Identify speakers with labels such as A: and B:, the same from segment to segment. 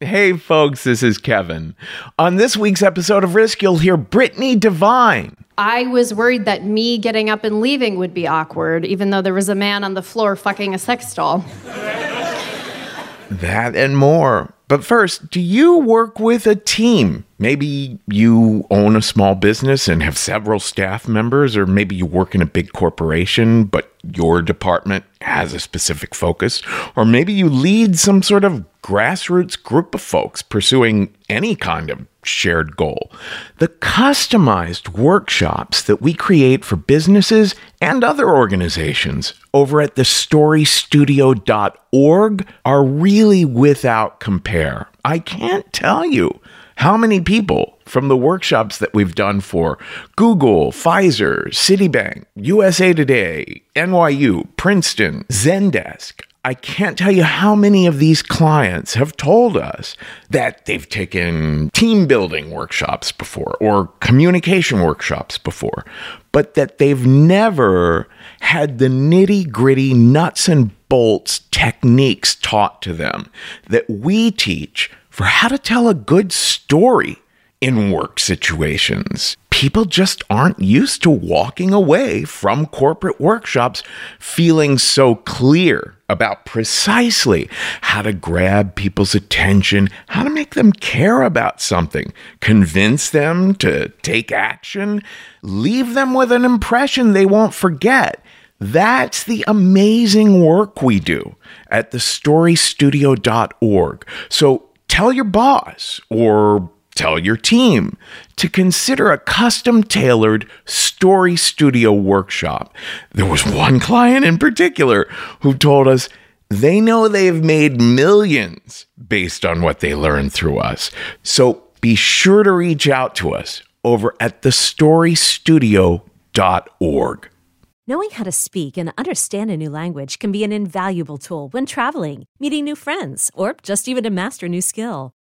A: Hey, folks, this is Kevin. On this week's episode of Risk, you'll hear Brittany Devine.
B: I was worried that me getting up and leaving would be awkward, even though there was a man on the floor fucking a sex doll.
A: That and more. But first, do you work with a team? Maybe you own a small business and have several staff members, or maybe you work in a big corporation, but your department has a specific focus, or maybe you lead some sort of grassroots group of folks pursuing any kind of shared goal. The customized workshops that we create for businesses and other organizations over at thestorystudio.org are really without compare. I can't tell you how many people from the workshops that we've done for Google, Pfizer, Citibank, USA Today, NYU, Princeton, Zendesk, I can't tell you how many of these clients have told us that they've taken team building workshops before or communication workshops before, but that they've never had the nitty gritty nuts and bolts techniques taught to them that we teach for how to tell a good story in work situations. People just aren't used to walking away from corporate workshops feeling so clear about precisely how to grab people's attention, how to make them care about something, convince them to take action, leave them with an impression they won't forget. That's the amazing work we do at thestorystudio.org. So tell your boss or tell your team to consider a custom tailored story studio workshop. There was one client in particular who told us they know they've made millions based on what they learned through us. So be sure to reach out to us over at thestorystudio.org.
C: Knowing how to speak and understand a new language can be an invaluable tool when traveling, meeting new friends, or just even to master a new skill.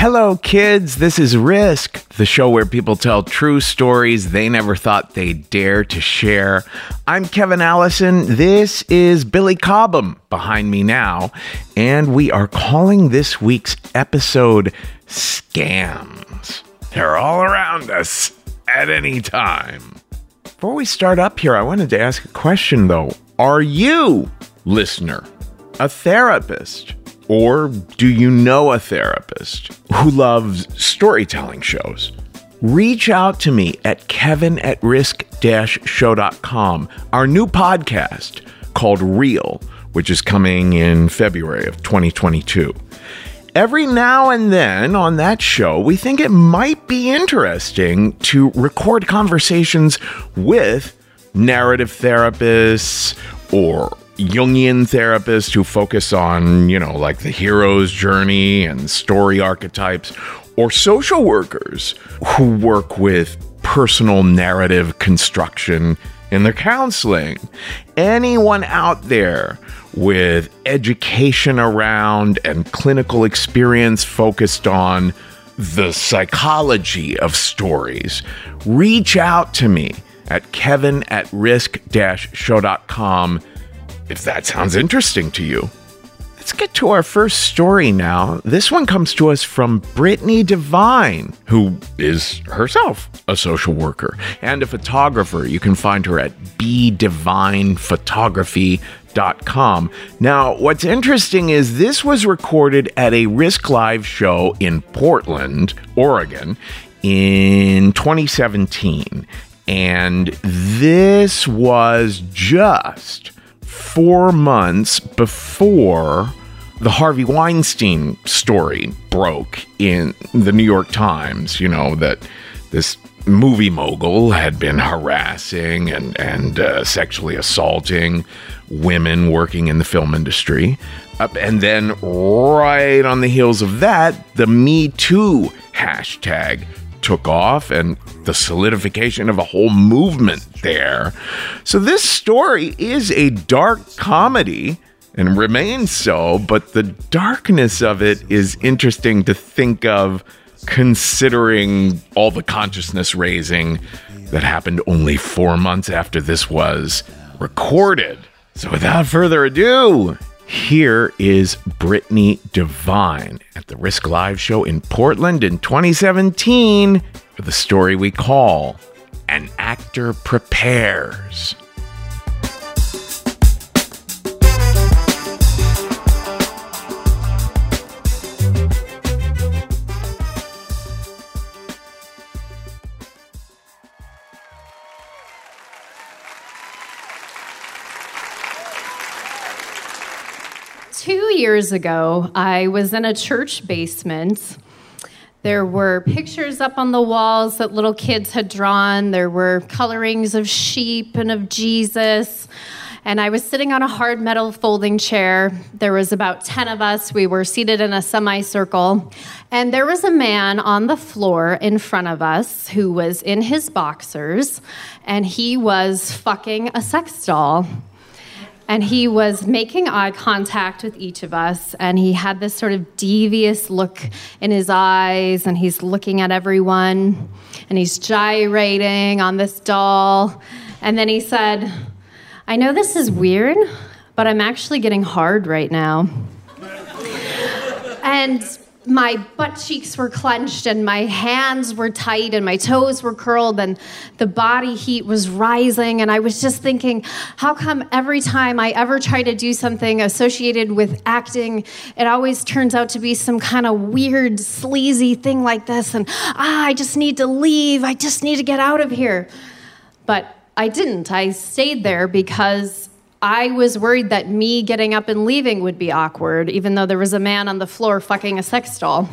A: Hello, kids. This is Risk. the show where people tell true stories they never thought they'd dare to share. I'm Kevin Allison. This is Billy Cobham behind me now, and we are calling this week's episode Scams. They're all around us at any time. Before we start up here, I wanted to ask a question though. Are you, listener, a therapist? Or do you know a therapist who loves storytelling shows? Reach out to me at kevin at risk show.com, our new podcast called Real, which is coming in February of 2022. Every now and then on that show, we think it might be interesting to record conversations with narrative therapists or Jungian therapists who focus on, you know, like the hero's journey and story archetypes, or social workers who work with personal narrative construction in their counseling. Anyone out there with education around and clinical experience focused on the psychology of stories, reach out to me at kevin at risk show.com if that sounds interesting to you. Let's get to our first story now. This one comes to us from Brittany Devine, who is herself a social worker and a photographer. You can find her at bdivinephotography.com. Now, what's interesting is this was recorded at a Risk Live show in Portland, Oregon in 2017. And this was just four months before the Harvey Weinstein story broke in the New York Times, you know, that this movie mogul had been harassing and, and uh, sexually assaulting women working in the film industry. Uh, and then, right on the heels of that, the Me Too hashtag took off and the solidification of a whole movement there. So, this story is a dark comedy and remains so, but the darkness of it is interesting to think of considering all the consciousness raising that happened only four months after this was recorded. So, without further ado, here is Brittany Devine at the Risk Live show in Portland in 2017 for the story we call An Actor Prepares.
B: Years ago, I was in a church basement. There were pictures up on the walls that little kids had drawn. There were colorings of sheep and of Jesus. And I was sitting on a hard metal folding chair. There was about 10 of us. We were seated in a semicircle. And there was a man on the floor in front of us who was in his boxers, and he was fucking a sex doll and he was making eye contact with each of us and he had this sort of devious look in his eyes and he's looking at everyone and he's gyrating on this doll. And then he said i know this is weird but i'm actually getting hard right now. And my butt cheeks were clenched and my hands were tight and my toes were curled and the body heat was rising. And i was just thinking how come every time i ever try to do something associated with acting it always turns out to be some kind of weird sleazy thing like this? And ah i just need to leave. I just need to get out of here. But i didn't. I stayed there because I was worried that me getting up and leaving would be awkward, even though there was a man on the floor fucking a sex doll.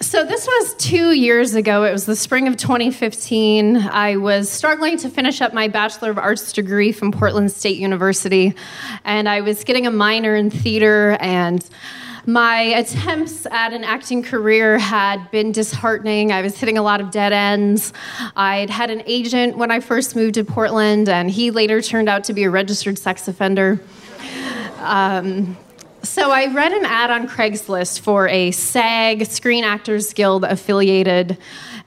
B: so, this was two years ago. It was the spring of 2015. I was struggling to finish up my Bachelor of Arts degree from Portland State University, and I was getting a minor in theater and my attempts at an acting career had been disheartening. I was hitting a lot of dead ends. I'd had an agent when I first moved to Portland, and he later turned out to be a registered sex offender. Um, So I read an ad on Craigslist for a SAG Screen Actors Guild affiliated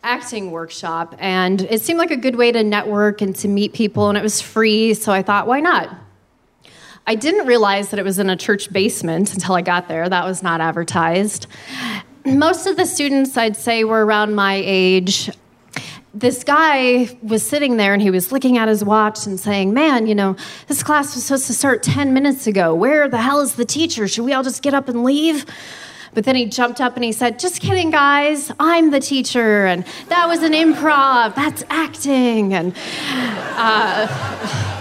B: acting workshop, and it seemed like a good way to network and to meet people, and it was free, so I thought, why not? I didn't realize that it was in a church basement until I got there. That was not advertised. Most of the students, I'd say, were around my age this guy was sitting there and he was looking at his watch and saying, Man, you know, this class was supposed to start 10 minutes ago. Where the hell is the teacher? Should we all just get up and leave? But then he jumped up and he said, Just kidding, guys. I'm the teacher. And that was an improv. That's acting. And, uh,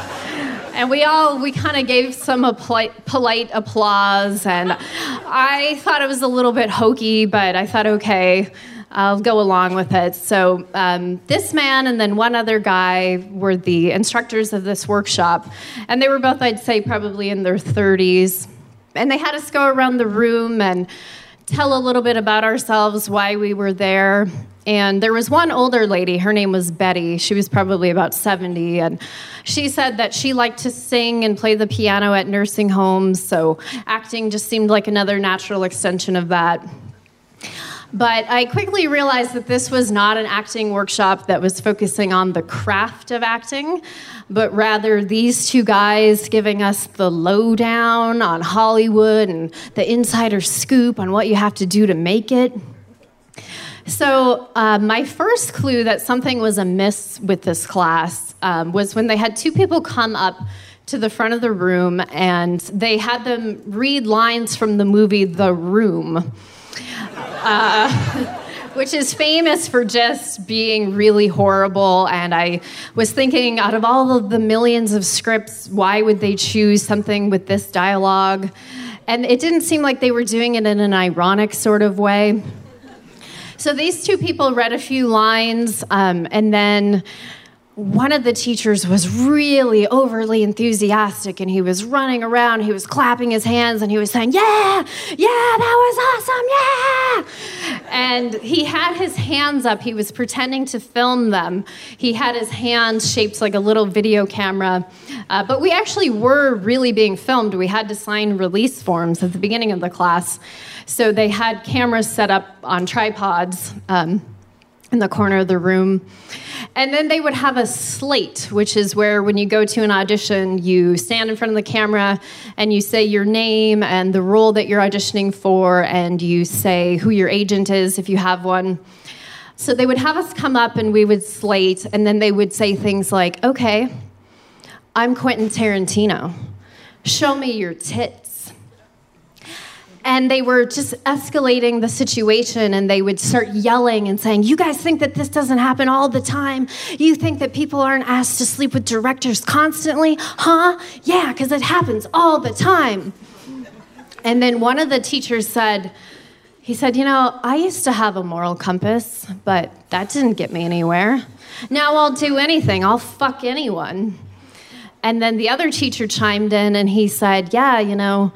B: and we all, we kind of gave some polite, polite applause. And I thought it was a little bit hokey, but I thought, okay. I'll go along with it. So, um, this man and then one other guy were the instructors of this workshop. And they were both, I'd say, probably in their 30s. And they had us go around the room and tell a little bit about ourselves, why we were there. And there was one older lady, her name was Betty. She was probably about 70. And she said that she liked to sing and play the piano at nursing homes. So, acting just seemed like another natural extension of that. But I quickly realized that this was not an acting workshop that was focusing on the craft of acting, but rather these two guys giving us the lowdown on Hollywood and the insider scoop on what you have to do to make it. So, uh, my first clue that something was amiss with this class um, was when they had two people come up to the front of the room and they had them read lines from the movie The Room uh, which is famous for just being really horrible. And I was thinking, out of all of the millions of scripts, why would they choose something with this dialogue? And it didn't seem like they were doing it in an ironic sort of way. So these two people read a few lines, um, and then one of the teachers was really overly enthusiastic and he was running around, he was clapping his hands and he was saying, Yeah, yeah, that was awesome, yeah. And he had his hands up, he was pretending to film them. He had his hands shaped like a little video camera. Uh, but we actually were really being filmed. We had to sign release forms at the beginning of the class. So they had cameras set up on tripods. Um, in the corner of the room. And then they would have a slate, which is where when you go to an audition, you stand in front of the camera and you say your name and the role that you're auditioning for, and you say who your agent is if you have one. So they would have us come up and we would slate, and then they would say things like, Okay, I'm Quentin Tarantino. Show me your tits and they were just escalating the situation and they would start yelling and saying you guys think that this doesn't happen all the time? You think that people aren't asked to sleep with directors constantly? Huh? Yeah because it happens all the time. And then one of the teachers said he said you know i used to have a moral compass but that didn't get me anywhere. Now i'll do anything. I'll fuck anyone. And then the other teacher chimed in and he said yeah you know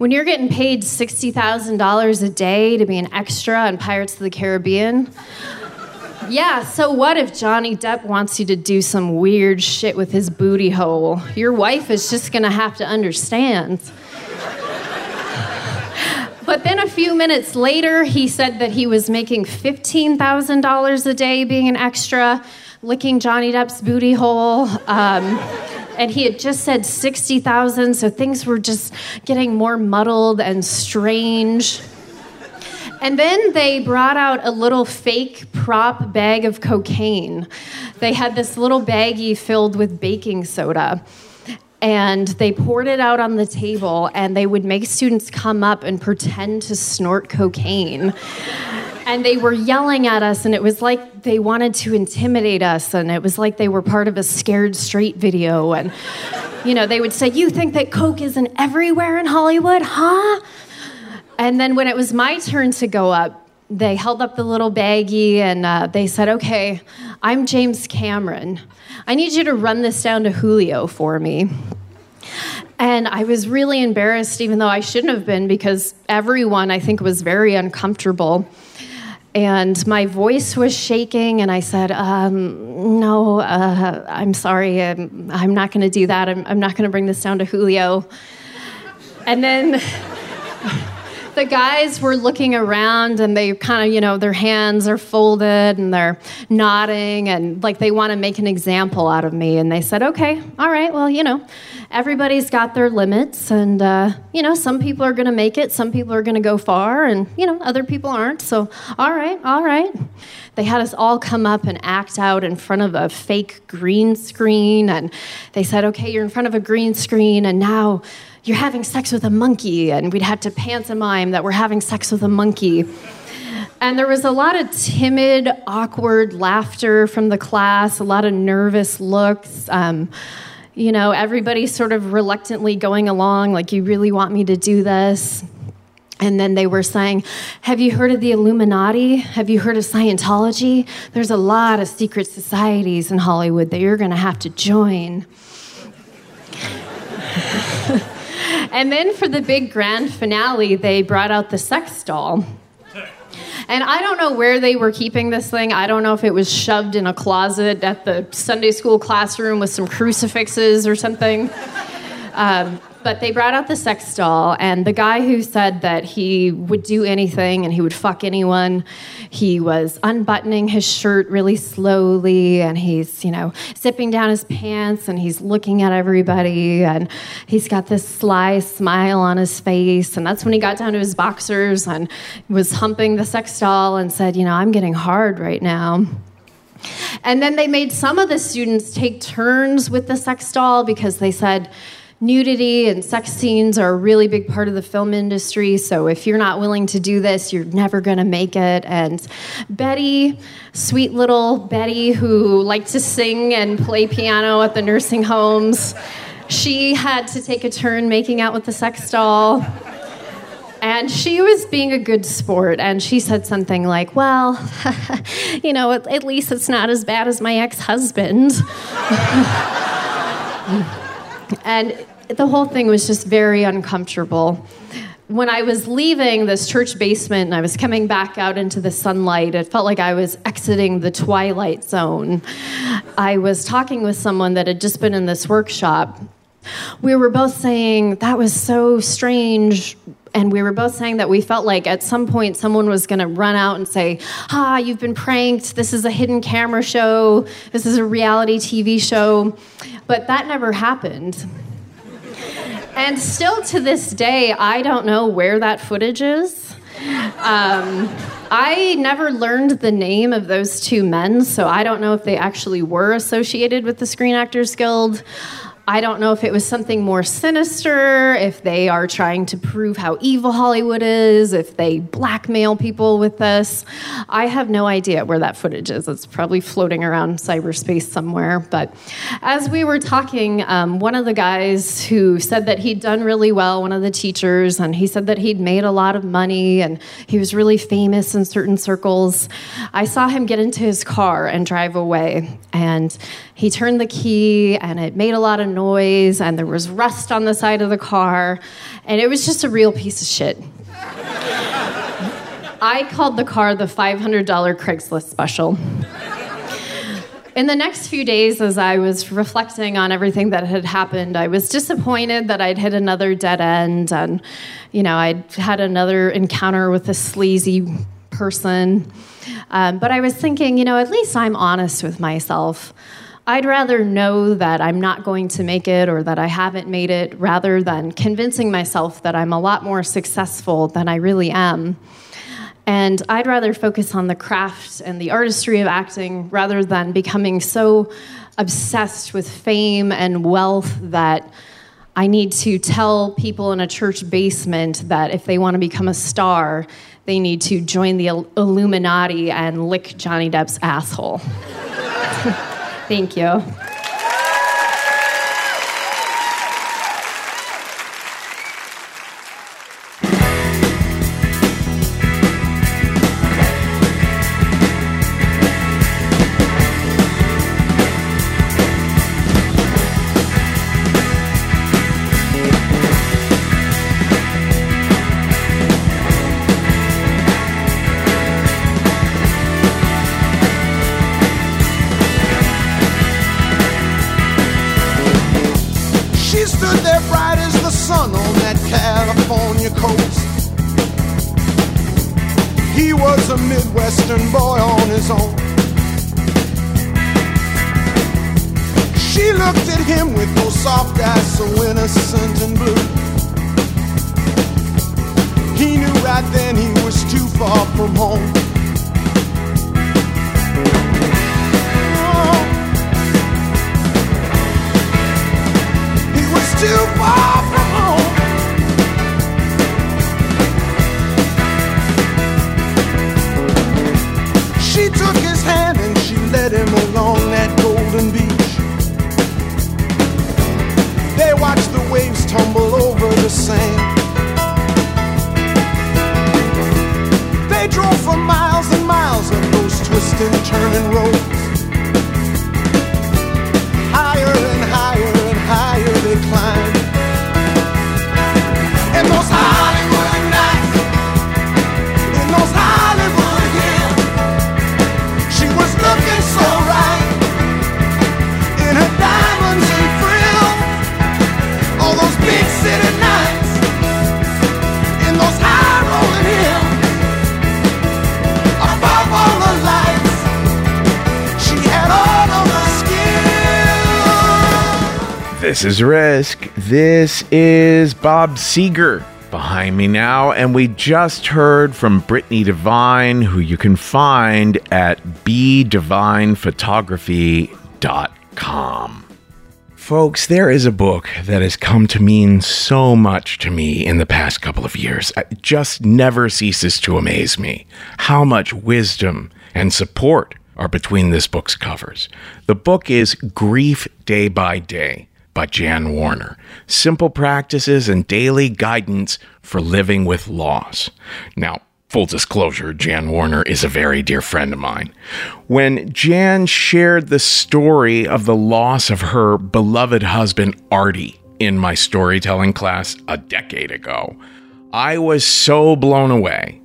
B: when you're getting paid $60,000 a day to be an extra on Pirates of the Caribbean, yeah, so what if Johnny Depp wants you to do some weird shit with his booty hole? Your wife is just gonna have to understand. But then a few minutes later, he said that he was making $15,000 a day being an extra, licking Johnny Depp's booty hole. Um, and he had just said 60,000, so things were just getting more muddled and strange. And then they brought out a little fake prop bag of cocaine. They had this little baggie filled with baking soda. And they poured it out on the table, and they would make students come up and pretend to snort cocaine and they were yelling at us and it was like they wanted to intimidate us and it was like they were part of a scared straight video. And you know they would say you think that coke isn't everywhere in hollywood huh? And then when it was my turn to go up they held up the little baggie and uh, they said okay i'm james cameron. I need you to run this down to julio for me. And I was really embarrassed, even though I shouldn't have been, because everyone, I think, was very uncomfortable and my voice was shaking and i said um, no uh, i'm sorry i'm, I'm not going to do that. I'm, I'm not going to bring this down to julio. And then the guys were looking around and they kind of, you know, their hands are folded and they're nodding and like they want to make an example out of me. And they said, okay, all right, well, you know, everybody's got their limits and, uh, you know, some people are going to make it, some people are going to go far, and, you know, other people aren't. So, all right, all right. They had us all come up and act out in front of a fake green screen. And they said, okay, you're in front of a green screen, and now you're having sex with a monkey, and we'd have to pantomime that we're having sex with a monkey. And there was a lot of timid, awkward laughter from the class, a lot of nervous looks. Um, you know, everybody sort of reluctantly going along, like, you really want me to do this? And then they were saying, Have you heard of the Illuminati? Have you heard of Scientology? There's a lot of secret societies in Hollywood that you're going to have to join. And then for the big grand finale, they brought out the sex doll. And I don't know where they were keeping this thing. I don't know if it was shoved in a closet at the Sunday school classroom with some crucifixes or something. Um, but they brought out the sex doll, and the guy who said that he would do anything and he would fuck anyone, he was unbuttoning his shirt really slowly, and he's, you know, zipping down his pants, and he's looking at everybody, and he's got this sly smile on his face. And that's when he got down to his boxers and was humping the sex doll and said, You know, I'm getting hard right now. And then they made some of the students take turns with the sex doll because they said, nudity and sex scenes are a really big part of the film industry. So if you're not willing to do this, you're never going to make it. And Betty, sweet little Betty, who liked to sing and play piano at the nursing homes, she had to take a turn making out with the sex doll. And she was being a good sport, and she said something like, Well, you know, at, at least it's not as bad as my ex husband. and the whole thing was just very uncomfortable. When I was leaving this church basement and I was coming back out into the sunlight, it felt like I was exiting the twilight zone. I was talking with someone that had just been in this workshop. We were both saying, That was so strange and we were both saying that we felt like at some point someone was going to run out and say, Ah, you've been pranked. This is a hidden camera show. This is a reality TV show. But that never happened. And still to this day, I don't know where that footage is. Um, I never learned the name of those two men, so I don't know if they actually were associated with the Screen Actors Guild. I don't know if it was something more sinister, if they are trying to prove how evil Hollywood is, if they blackmail people with this. I have no idea where that footage is. It's probably floating around cyberspace somewhere. But as we were talking, um, one of the guys who said that he'd done really well, one of the teachers, and he said that he'd made a lot of money and he was really famous in certain circles. I saw him get into his car and drive away. And he turned the key and it made a lot of noise and there was rust on the side of the car and it was just a real piece of shit. I called the car the $500 Craigslist special. In the next few days, as I was reflecting on everything that had happened, I was disappointed that I'd hit another dead end and, you know, I'd had another encounter with a sleazy person. Um, but I was thinking, you know, at least I'm honest with myself. I'd rather know that I'm not going to make it or that I haven't made it rather than convincing myself that I'm a lot more successful than I really am. And I'd rather focus on the craft and the artistry of acting rather than becoming so obsessed with fame and wealth that I need to tell people in a church basement that if they want to become a star, they need to join the Illuminati and lick Johnny Depp's asshole. Thank you.
D: Was a Midwestern boy on his own. She looked at him with those soft eyes so innocent and blue. He knew right then he was too far from home. Oh. He was too far She took his hand and she led him along that golden beach. They watched the waves tumble over the sand. They drove for miles and miles on those twisting, turning roads.
A: This is Risk. This is Bob Seger behind me now, and we just heard from Brittany Devine, who you can find at bdivinephotography.com. Folks, there is a book that has come to mean so much to me in the past couple of years. It just never ceases to amaze me how much wisdom and support are between this book's covers. The book is Grief Day by Day by Jan Warner Simple Practices and Daily Guidance for Living with Loss. Now, Full disclosure, Jan Warner is a very dear friend of mine. When Jan shared the story of the loss of her beloved husband, Artie, in my storytelling class a decade ago, I was so blown away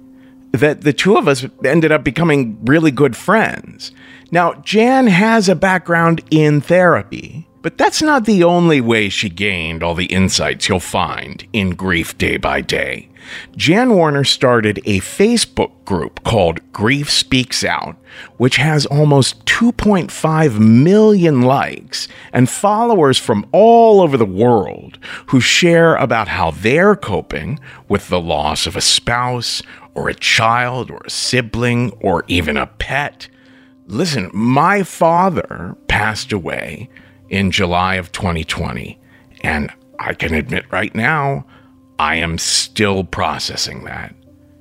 A: that the two of us ended up becoming really good friends. Now, Jan has a background in therapy, but that's not the only way she gained all the insights you'll find in Grief Day by Day. Jan Warner started a Facebook group called Grief Speaks Out, which has almost 2.5 million likes and followers from all over the world who share about how they're coping with the loss of a spouse or a child or a sibling or even a pet. Listen, my father passed away in July of 2020, and I can admit right now, I am still processing that.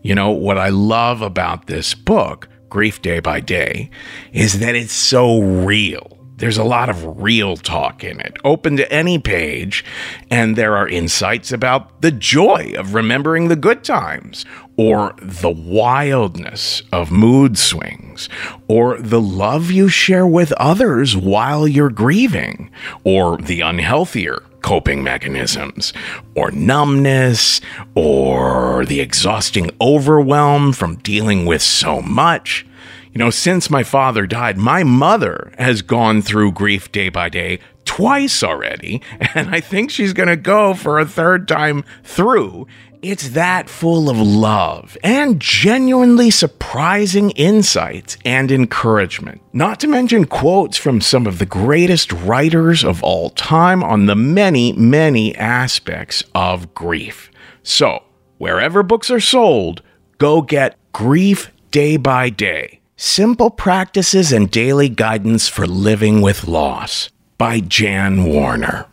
A: You know, what I love about this book, Grief Day by Day, is that it's so real. There's a lot of real talk in it, open to any page, and there are insights about the joy of remembering the good times, or the wildness of mood swings, or the love you share with others while you're grieving, or the unhealthier coping mechanisms, or numbness, or the exhausting overwhelm from dealing with so much. You know, since my father died, my mother has gone through grief day by day twice already, and I think she's going to go for a third time through. It's that full of love and genuinely surprising insights and encouragement. Not to mention quotes from some of the greatest writers of all time on the many, many aspects of grief. So, wherever books are sold, go get Grief Day by Day Simple Practices and Daily Guidance for Living with Loss by Jan Warner.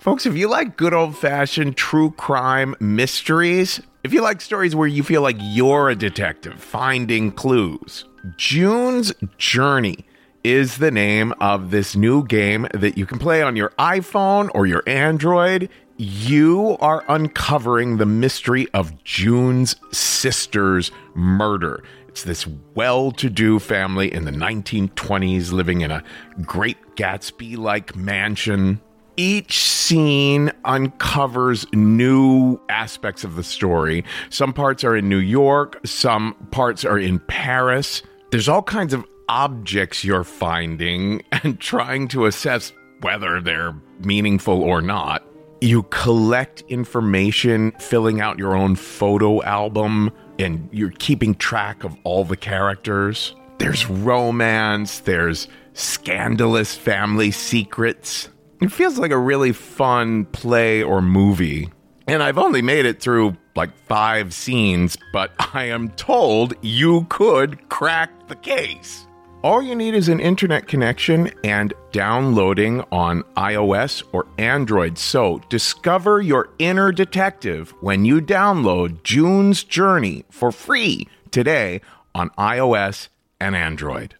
A: Folks, if you like good old fashioned true crime mysteries, if you like stories where you feel like you're a detective finding clues, June's Journey is the name of this new game that you can play on your iPhone or your Android. You are uncovering the mystery of June's sister's murder. It's this well to do family in the 1920s living in a great Gatsby like mansion. Each scene uncovers new aspects of the story. Some parts are in New York, some parts are in Paris. There's all kinds of objects you're finding and trying to assess whether they're meaningful or not. You collect information, filling out your own photo album, and you're keeping track of all the characters. There's romance, there's scandalous family secrets. It feels like a really fun play or movie. And I've only made it through like five scenes, but I am told you could crack the case. All you need is an internet connection and downloading on iOS or Android. So discover your inner detective when you download June's Journey for free today on iOS and Android.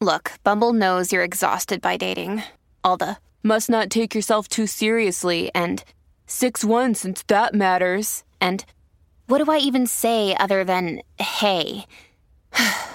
E: Look, Bumble knows you're exhausted by dating. All the must not take yourself too seriously and 6 1 since that matters. And what do I even say other than hey?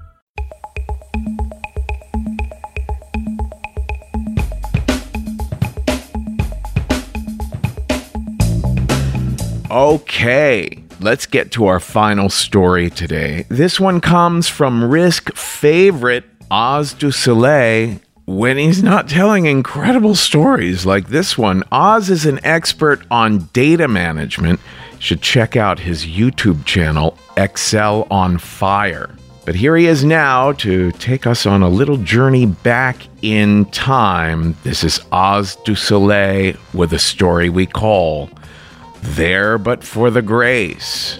A: Okay, let's get to our final story today. This one comes from Risk favorite Oz du Soleil. When he's not telling incredible stories like this one, Oz is an expert on data management. Should check out his YouTube channel, Excel on Fire. But here he is now to take us on a little journey back in time. This is Oz du Soleil with a story we call there but for the grace.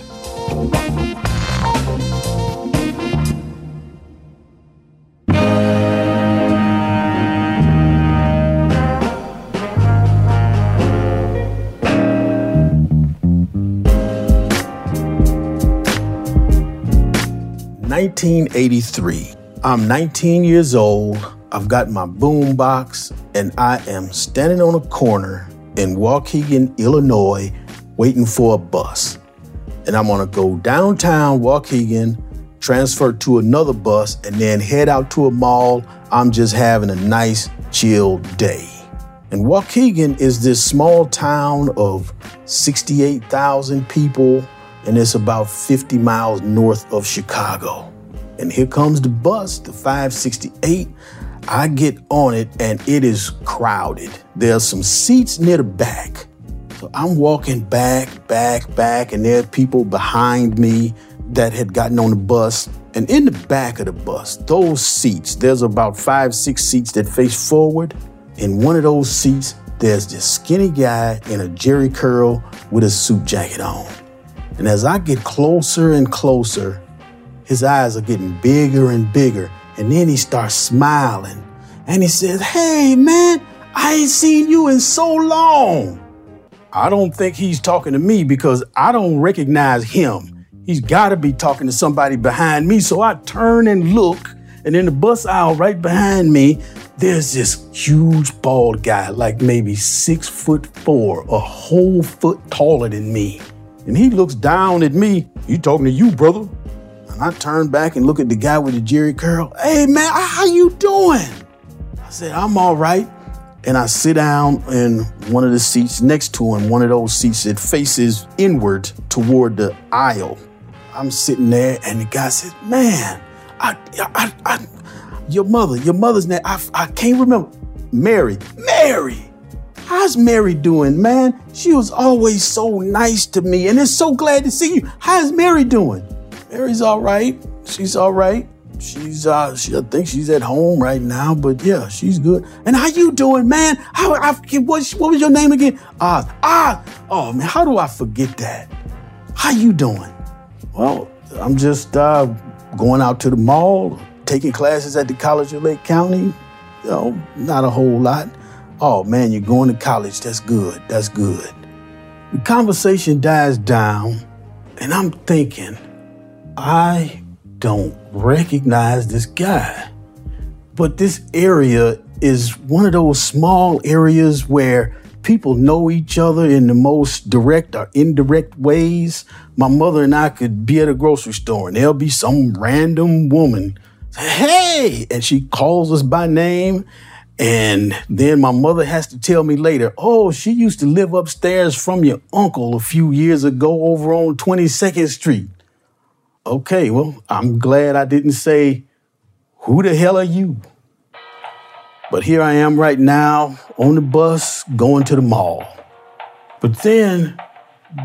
F: Nineteen eighty-three. I'm 19 years old. I've got my boom box, and I am standing on a corner in Waukegan, Illinois, waiting for a bus. And I'm gonna go downtown Waukegan, transfer to another bus, and then head out to a mall. I'm just having a nice, chill day. And Waukegan is this small town of 68,000 people, and it's about 50 miles north of Chicago. And here comes the bus, the 568. I get on it, and it is crowded. There's some seats near the back. So I'm walking back, back, back, and there are people behind me that had gotten on the bus. And in the back of the bus, those seats, there's about five, six seats that face forward. In one of those seats, there's this skinny guy in a Jheri curl with a suit jacket on. And as I get closer and closer, his eyes are getting bigger and bigger. And then he starts smiling. And he says, Hey, man, I ain't seen you in so long. I don't think he's talking to me because I don't recognize him. He's got to be talking to somebody behind me. So I turn and look, and in the bus aisle right behind me, there's this huge bald guy, like maybe six foot four, a whole foot taller than me. And he looks down at me. He talking to you, brother. And I turn back and look at the guy with the Jheri curl. Hey man, how you doing? I said, I'm all right and I sit down in one of the seats next to him, one of those seats that faces inward toward the aisle. I'm sitting there, and the guy says, "Man, I, I, I, your mother, your mother's name, I, I can't remember. Mary, Mary." How's Mary doing, man? She was always so nice to me, and it's so glad to see you. How's Mary doing? Mary's all right. She's all right. She's uh, she, I think she's at home right now, but yeah, she's good. And how you doing, man? How I what, what was your name again? Oz. Oz. Oh man, how do I forget that? How you doing? Well, I'm just uh, going out to the mall, taking classes at the College of Lake County. Know, not a whole lot. Oh man, you're going to college. That's good. That's good. The conversation dies down, and I'm thinking, I don't recognize this guy. But this area is one of those small areas where people know each other in the most direct or indirect ways. My mother and I could be at a grocery store and there'll be some random woman, hey, and she calls us by name. And then my mother has to tell me later, oh, she used to live upstairs from your uncle a few years ago over on 22nd Street. Okay, well, I'm glad I didn't say, who the hell are you? But here I am right now on the bus going to the mall. But then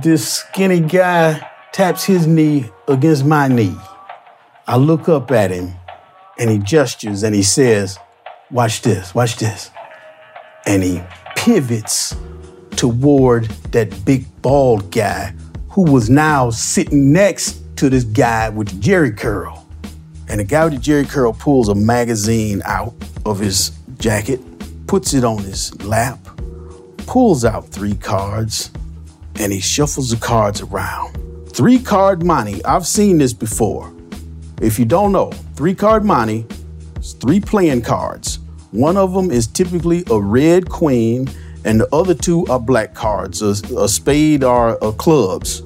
F: this skinny guy taps his knee against my knee. I look up at him and he gestures and he says, Watch this, watch this. And he pivots toward that big bald guy who was now sitting next to this guy with the Jheri curl. And the guy with the Jheri curl pulls a magazine out of his jacket, puts it on his lap, pulls out three cards, and he shuffles the cards around. Three card Monte. I've seen this before. If you don't know, three card Monte is three playing cards. One of them is typically a red queen, and the other two are black cards, a, a spade or a clubs.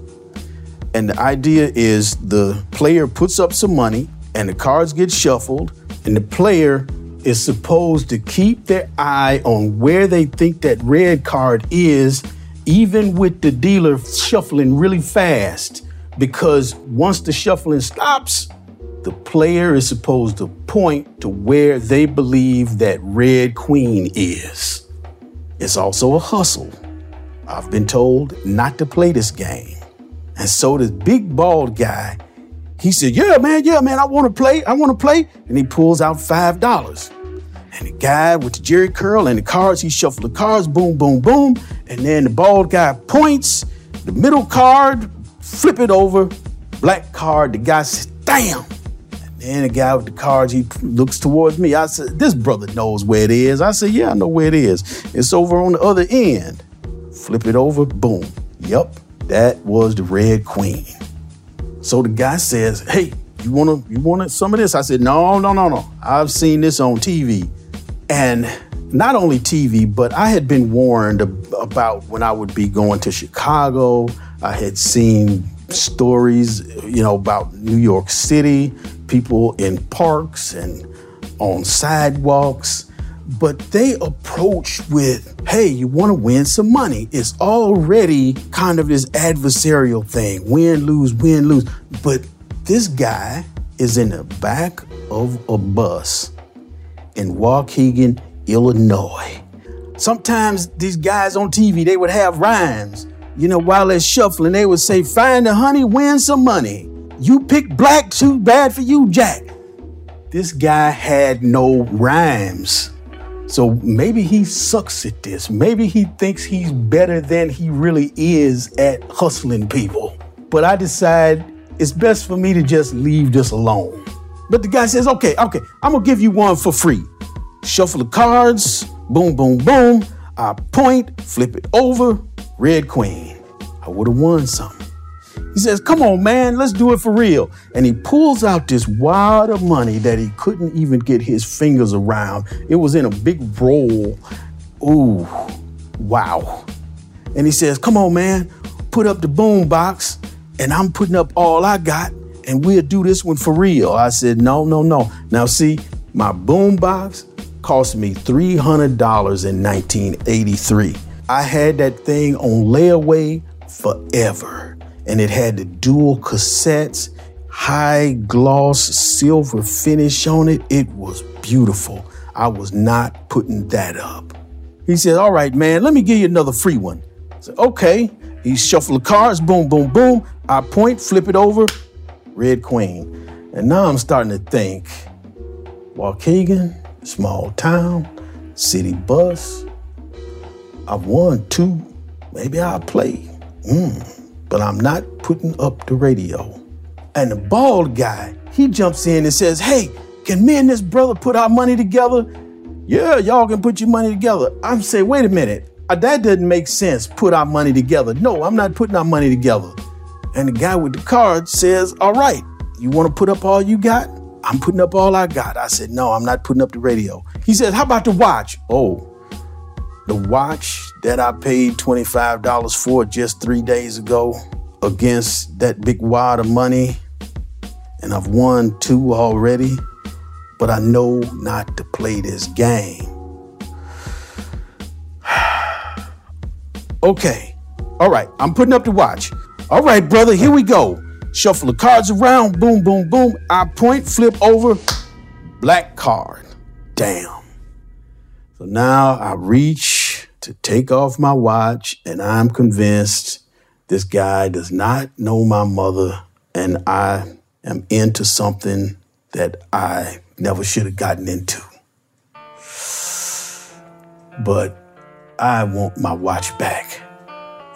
F: And the idea is the player puts up some money, and the cards get shuffled, and the player is supposed to keep their eye on where they think that red card is, even with the dealer shuffling really fast. Because once the shuffling stops, the player is supposed to point to where they believe that red queen is. It's also a hustle. I've been told not to play this game. And so this big bald guy, he said, Yeah, man, yeah, man, I want to play. I want to play. And he pulls out $5. And the guy with the Jheri curl and the cards, he shuffled the cards, boom, boom, boom. And then the bald guy points, the middle card, flip it over, black card. The guy says, Damn. And then the guy with the cards, he looks towards me. I said, This brother knows where it is. I said, Yeah, I know where it is. It's over on the other end. Flip it over, boom. Yep, that was the Red Queen. So the guy says, Hey, you wanna you want some of this? I said, No, no, no, no. I've seen this on TV. And not only TV, but I had been warned ab- about when I would be going to Chicago. I had seen stories, you know, about New York City, people in parks and on sidewalks. But they approach with, hey, you want to win some money. It's already kind of this adversarial thing win, lose, win, lose. But this guy is in the back of a bus in Waukegan, Illinois. Sometimes these guys on TV, they would have rhymes. You know, while they're shuffling, they would say, find the honey, win some money. You pick black, too bad for you, Jack. This guy had no rhymes. So maybe he sucks at this. Maybe he thinks he's better than he really is at hustling people. But I decide it's best for me to just leave this alone. But the guy says, okay, okay, I'm gonna give you one for free. Shuffle the cards, boom, boom, boom. I point, flip it over, red queen. I would have won something. He says, come on, man, let's do it for real. And he pulls out this wad of money that he couldn't even get his fingers around. It was in a big roll. Ooh, wow. And he says, come on, man, put up the boom box, and I'm putting up all I got and we'll do this one for real. I said, no, no, no. Now, see, my boombox cost me $300 in 1983. I had that thing on layaway forever, and it had the dual cassettes, high gloss silver finish on it. It was beautiful. I was not putting that up. He said, All right, man, let me give you another free one. I said, Okay. He shuffled the cards, boom, boom, boom. I point, flip it over, Red Queen. And now I'm starting to think Waukegan, small town, city bus. I've won two. Maybe I'll play. Mm, but I'm not putting up the radio. And the bald guy, he jumps in and says, Hey, can me and this brother put our money together? Yeah, y'all can put your money together. I'm saying, wait a minute. uh, that doesn't make sense. Put our money together. No, I'm not putting our money together. And the guy with the card says, All right, you want to put up all you got? I'm putting up all I got. I said, No, I'm not putting up the radio. He says, How about the watch? Oh, the watch that I paid $25 for just three days ago against that big wad of money, and I've won two already, but I know not to play this game. okay, all right, I'm putting up the watch. All right, brother, here we go. Shuffle the cards around, boom, boom, boom. I point, flip over, black card. Damn. So now I reach to take off my watch, and I'm convinced this guy does not know my mother, and I am into something that I never should have gotten into. But I want my watch back.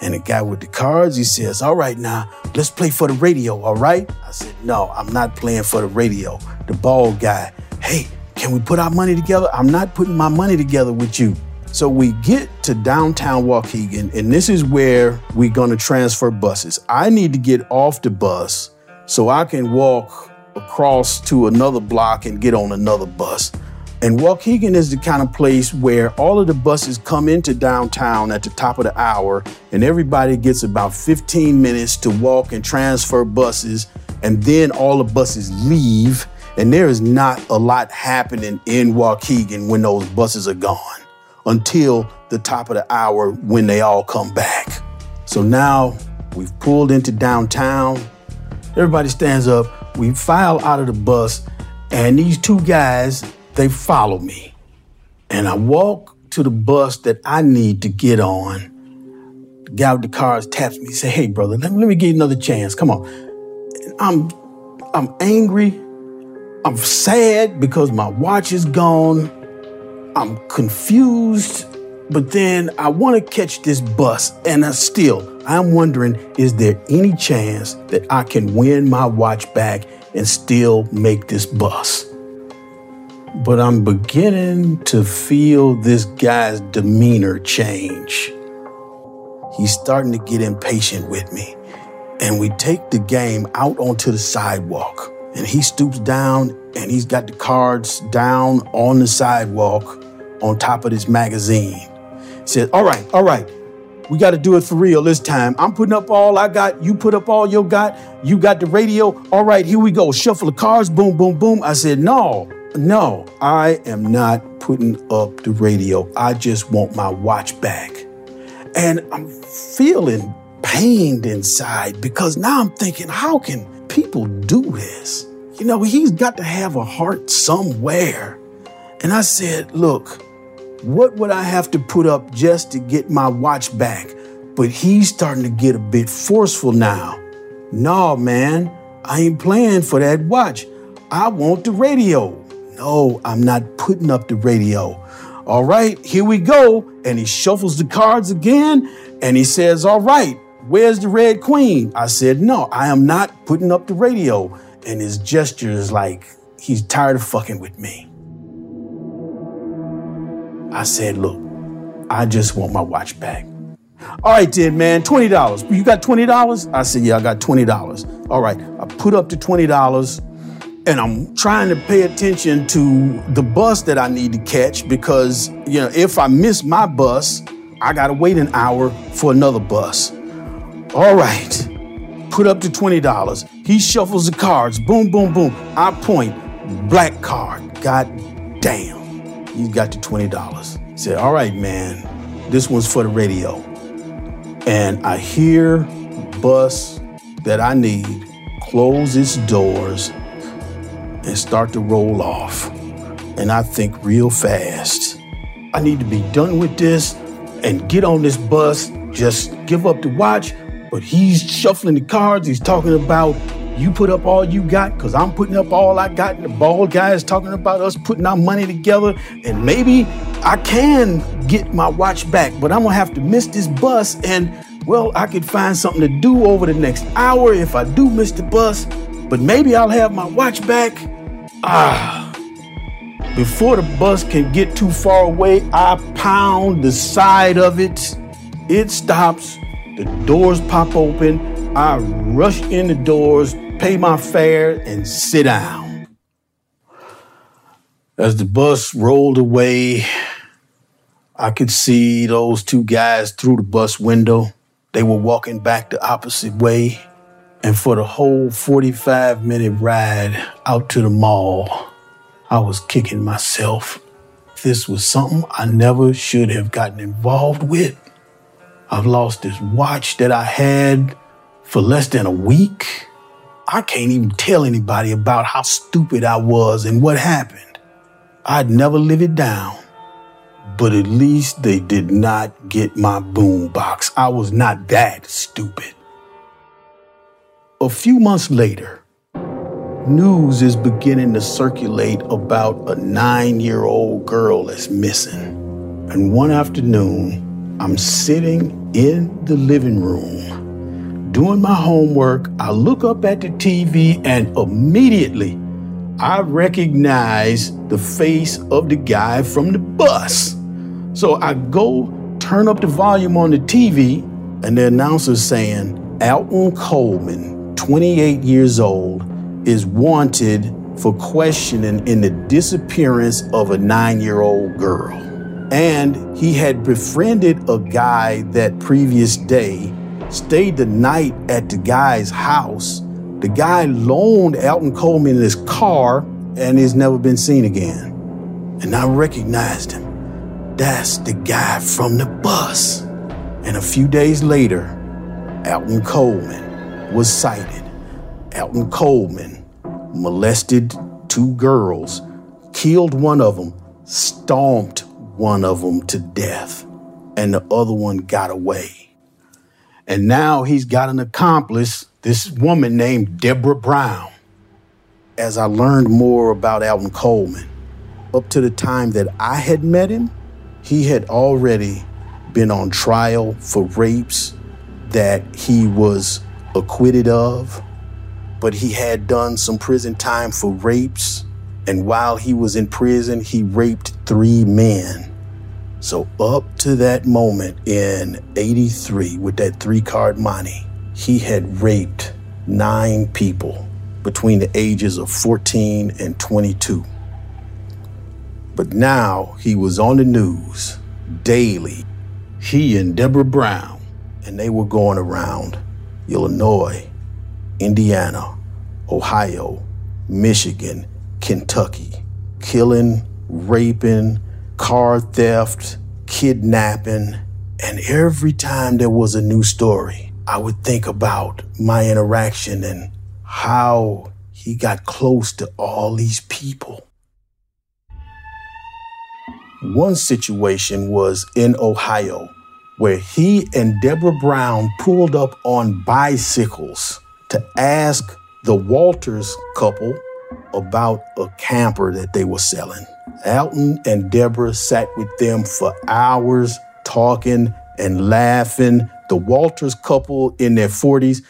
F: And the guy with the cards, he says, All right, now let's play for the radio, all right? I said, No, I'm not playing for the radio. The bald guy, hey, can we put our money together? I'm not putting my money together with you. So we get to downtown Waukegan, and this is where we're gonna transfer buses. I need to get off the bus so I can walk across to another block and get on another bus. And Waukegan is the kind of place where all of the buses come into downtown at the top of the hour, and everybody gets about 15 minutes to walk and transfer buses, and then all the buses leave, and there is not a lot happening in Waukegan when those buses are gone until the top of the hour when they all come back. So now we've pulled into downtown. Everybody stands up. We file out of the bus, and these two guys, they follow me. And I walk to the bus that I need to get on. The guy with the cars taps me, say, "Hey, brother, let me, let me you another chance. Come on." And I'm I'm angry. I'm sad because my watch is gone. I'm confused, but then I want to catch this bus, and I still I'm wondering, is there any chance that I can win my watch back and still make this bus? But I'm beginning to feel this guy's demeanor change. He's starting to get impatient with me. And we take the game out onto the sidewalk. And he stoops down and he's got the cards down on the sidewalk on top of this magazine. He says, All right, all right, we got to do it for real this time. I'm putting up all I got. You put up all you got. You got the radio. All right, here we go. Shuffle the cards. Boom, boom, boom. I said, No, no, I am not putting up the radio. I just want my watch back. And I'm feeling pained inside because now I'm thinking, how can people do this? You know, he's got to have a heart somewhere. And I said, look, what would I have to put up just to get my watch back? But he's starting to get a bit forceful now. No, man, I ain't playing for that watch. I want the radio. No, I'm not putting up the radio. All right, here we go. And he shuffles the cards again and he says, All right, where's the Red Queen? I said, No, I am not putting up the radio. And his gesture is like he's tired of fucking with me. I said, Look, I just want my watch back. All right, then, man, $20. You got $20? I said, Yeah, I got $20. All right, I put up the $20 and I'm trying to pay attention to the bus that I need to catch because, you know, if I miss my bus, I got to wait an hour for another bus. All right, put up to $20. He shuffles the cards. Boom, boom, boom. I point, black card. God damn. He's got the $20. Said, all right, man, this one's for the radio. And I hear bus that I need close its doors and start to roll off. And I think real fast. I need to be done with this and get on this bus, just give up the watch. But he's shuffling the cards. He's talking about you put up all you got because I'm putting up all I got. And the bald guy is talking about us putting our money together. And maybe I can get my watch back, but I'm going to have to miss this bus. And well, I could find something to do over the next hour if I do miss the bus. But maybe I'll have my watch back. Ah. Before the bus can get too far away, I pound the side of it. It stops. The doors pop open. I rush in the doors, pay my fare, and sit down. As the bus rolled away, I could see those two guys through the bus window. They were walking back the opposite way. And for the whole 45 minute ride out to the mall, I was kicking myself. This was something I never should have gotten involved with. I've lost this watch that I had for less than a week. I can't even tell anybody about how stupid I was and what happened. I'd never live it down. But at least they did not get my boombox. I was not that stupid. A few months later, news is beginning to circulate about a nine year old girl that's missing. And one afternoon, I'm sitting in the living room doing my homework. I look up at the TV and immediately I recognize the face of the guy from the bus. So I go turn up the volume on the TV, and the announcer's saying, Alton Coleman, 28 years old, is wanted for questioning in the disappearance of a nine year old girl. And he had befriended a guy that previous day, stayed the night at the guy's house. The guy loaned Alton Coleman his car and he's never been seen again. And I recognized him. That's the guy from the bus. And a few days later, Alton Coleman was sighted. Alton Coleman molested two girls, killed one of them, stomped one of them to death, and the other one got away. And now he's got an accomplice, this woman named Deborah Brown. As I learned more about Alton Coleman, up to the time that I had met him, he had already been on trial for rapes that he was acquitted of, but he had done some prison time for rapes. And while he was in prison, he raped three men. So, up to that moment in 83, with that three card Monte, he had raped nine people between the ages of 14 and 22. But now he was on the news daily. He and Deborah Brown, and they were going around Illinois, Indiana, Ohio, Michigan, Kentucky, killing, raping, car theft, kidnapping. And every time there was a new story, I would think about my interaction and how he got close to all these people. One situation was in Ohio where he and Deborah Brown pulled up on bicycles to ask the Walters couple about a camper that they were selling. Alton and Deborah sat with them for hours talking and laughing. The Walters couple in their 40s,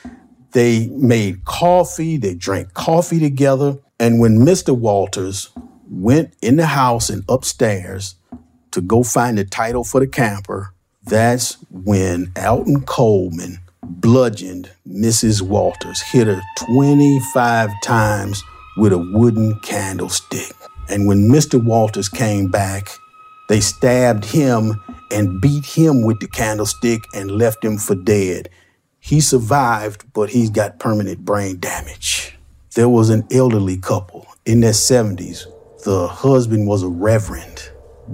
F: they made coffee, they drank coffee together. And when Mr. Walters went in the house and upstairs to go find the title for the camper, that's when Alton Coleman bludgeoned Mrs. Walters, hit her 25 times with a wooden candlestick. And when Mr. Walters came back, they stabbed him and beat him with the candlestick and left him for dead. He survived, but he's got permanent brain damage. There was an elderly couple in their 70s. The husband was a reverend.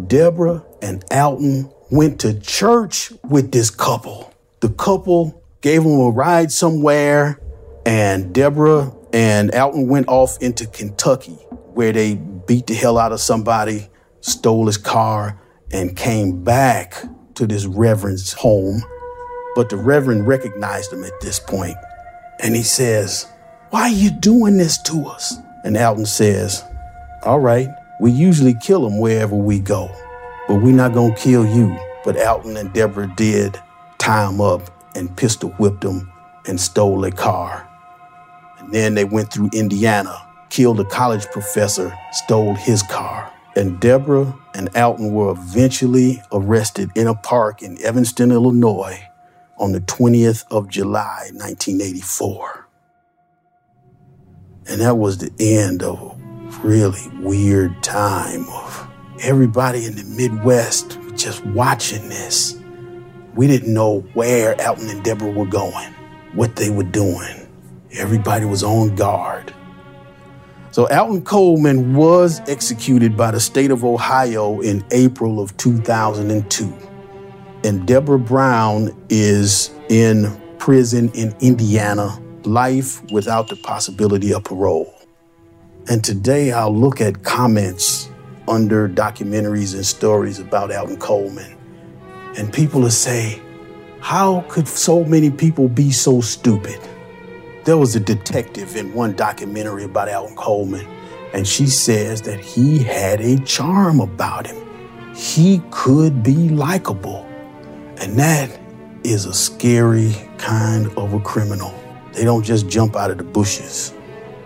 F: Deborah and Alton went to church with this couple. The couple gave them a ride somewhere, and Deborah and Alton went off into Kentucky, where they beat the hell out of somebody, stole his car, and came back to this reverend's home. But the reverend recognized him at this point, and he says, Why are you doing this to us? And Alton says, All right, we usually kill them wherever we go, but we're not gonna kill you. But Alton and Deborah did tie him up and pistol whipped him and stole a car. Then they went through Indiana, killed a college professor, stole his car. and Deborah and Alton were eventually arrested in a park in Evanston, Illinois on the 20th of July, 1984. And that was the end of a really weird time of everybody in the Midwest just watching this. We didn't know where Alton and Deborah were going, what they were doing. Everybody was on guard. So Alton Coleman was executed by the state of Ohio in April of 2002. And Deborah Brown is in prison in Indiana, life without the possibility of parole. And today I'll look at comments under documentaries and stories about Alton Coleman. And people will say, How could so many people be so stupid? There was a detective in one documentary about Alton Coleman, and she says that he had a charm about him. He could be likable. And that is a scary kind of a criminal. They don't just jump out of the bushes.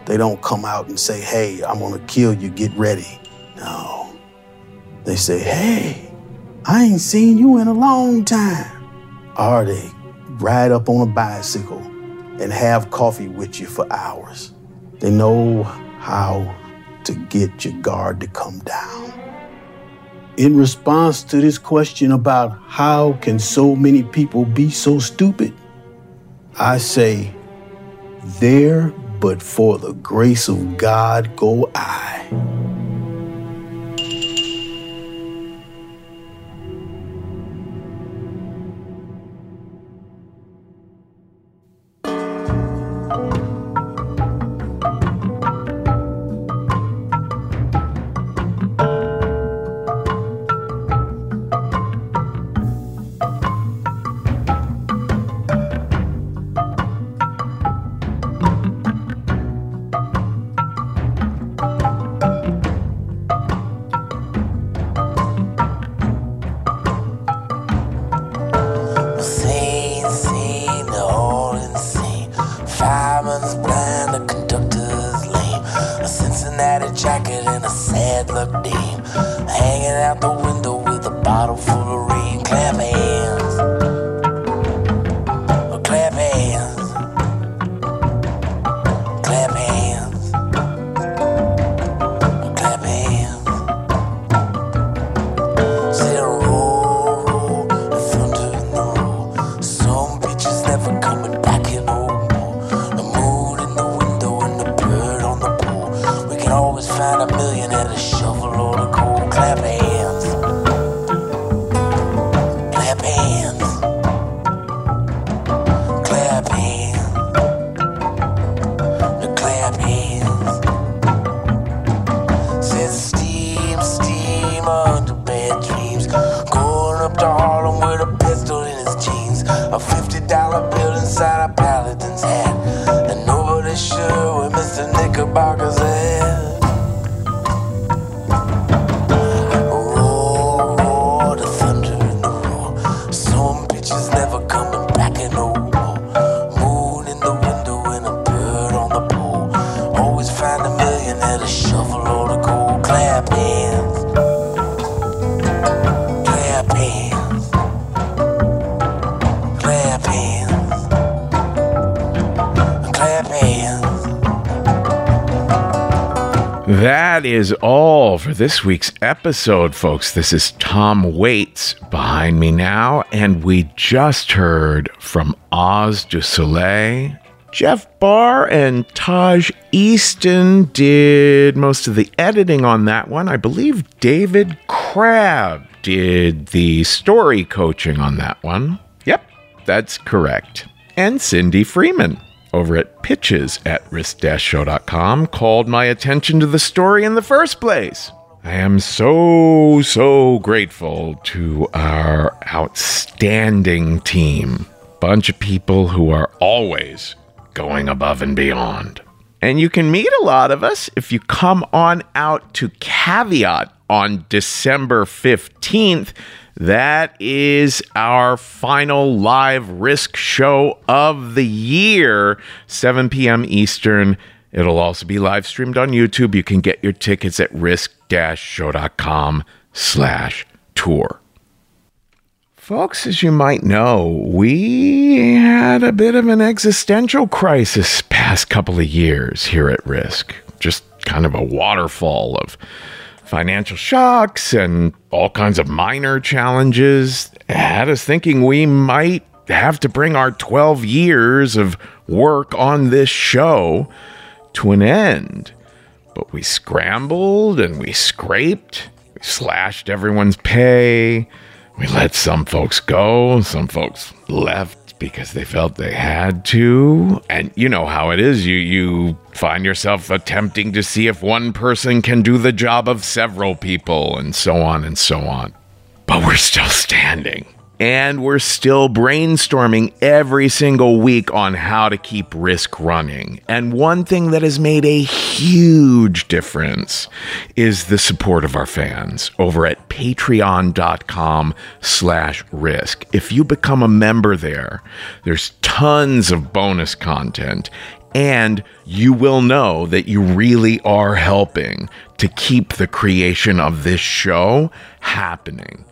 F: They don't come out and say, hey, I'm gonna kill you, get ready. No. They say, hey, I ain't seen you in a long time. Or they ride up on a bicycle and have coffee with you for hours. They know how to get your guard to come down. In response to this question about how can so many people be so stupid, I say, there but for the grace of God go I.
A: this week's episode, folks. This is Tom Waits behind me now, and we just heard from Oz du Soleil. Jeff Barr and Taj Easton did most of the editing on that one. I believe David Crabb did the story coaching on that one. Yep, that's correct. And Cindy Freeman over at pitches at risk-show.com called my attention to the story in the first place. I am so, so grateful to our outstanding team. Bunch of people who are always going above and beyond. And you can meet a lot of us if you come on out to Caveat on December 15th. That is our final live risk show of the year, 7 p.m. Eastern. It'll also be live streamed on YouTube. You can get your tickets at risk show.com slash tour. Folks, as you might know, we had a bit of an existential crisis past couple of years here at Risk. Just kind of a waterfall of financial shocks and all kinds of minor challenges had us thinking we might have to bring our 12 years of work on this show to an end. But we scrambled and we scraped, we slashed everyone's pay, we let some folks go, some folks left because they felt they had to. And you know how it is. You you find yourself attempting to see if one person can do the job of several people and so on and so on. But we're still standing. And we're still brainstorming every single week on how to keep risk running. And one thing that has made a huge difference is the support of our fans over at patreon.com slash risk. If you become a member there, there's tons of bonus content and you will know that you really are helping to keep the creation of this show happening.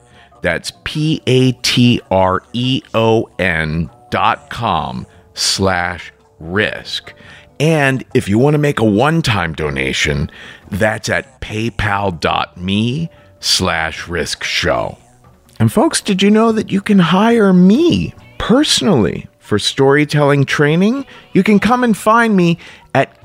A: That's P A T R E O N dot com slash risk. And if you want to make a one time donation, that's at paypal.me slash risk show. And folks, did you know that you can hire me personally for storytelling training? You can come and find me at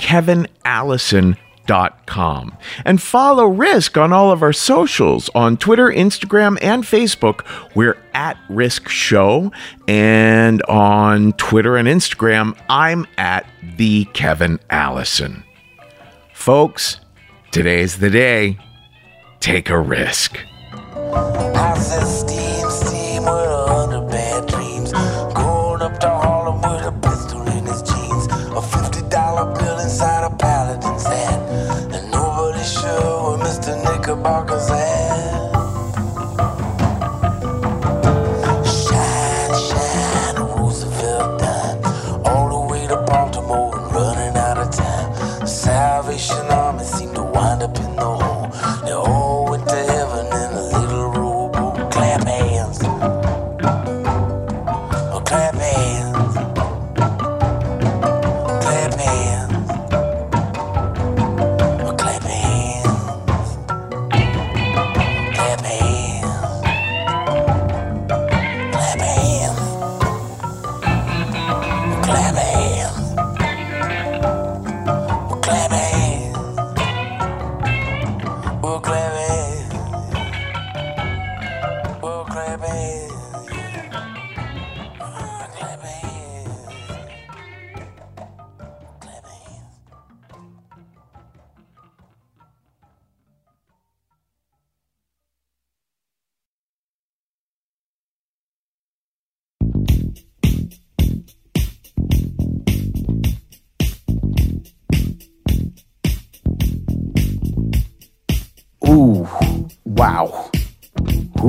A: kevinallison.com and follow Risk on all of our socials on Twitter, Instagram, and Facebook. We're at Risk Show. And on Twitter and Instagram, I'm at the Kevin Allison. Folks, today's the day. Take a risk.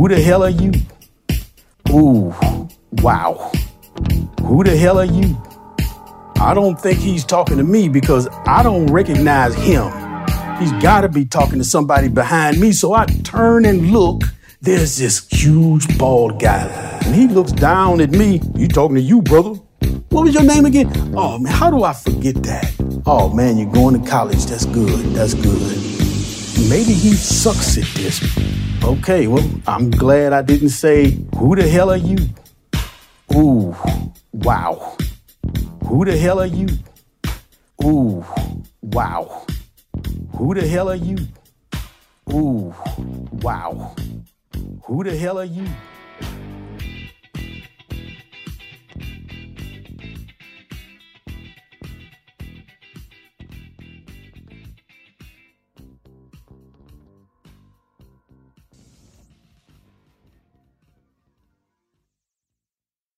F: Who the hell are you? Ooh, wow. Who the hell are you? I don't think he's talking to me because I don't recognize him. He's got to be talking to somebody behind me. So I turn and look. There's this huge bald guy. And he looks down at me. You talking to you, brother? What was your name again? Oh, man, how do I forget that? Oh, man, you're going to college. That's good. That's good. Maybe he sucks at this. Okay, well, I'm glad I didn't say, Who the hell are you? Ooh, wow. Who the hell are you? Ooh, wow. Who the hell are you? Ooh, wow. Who the hell are you?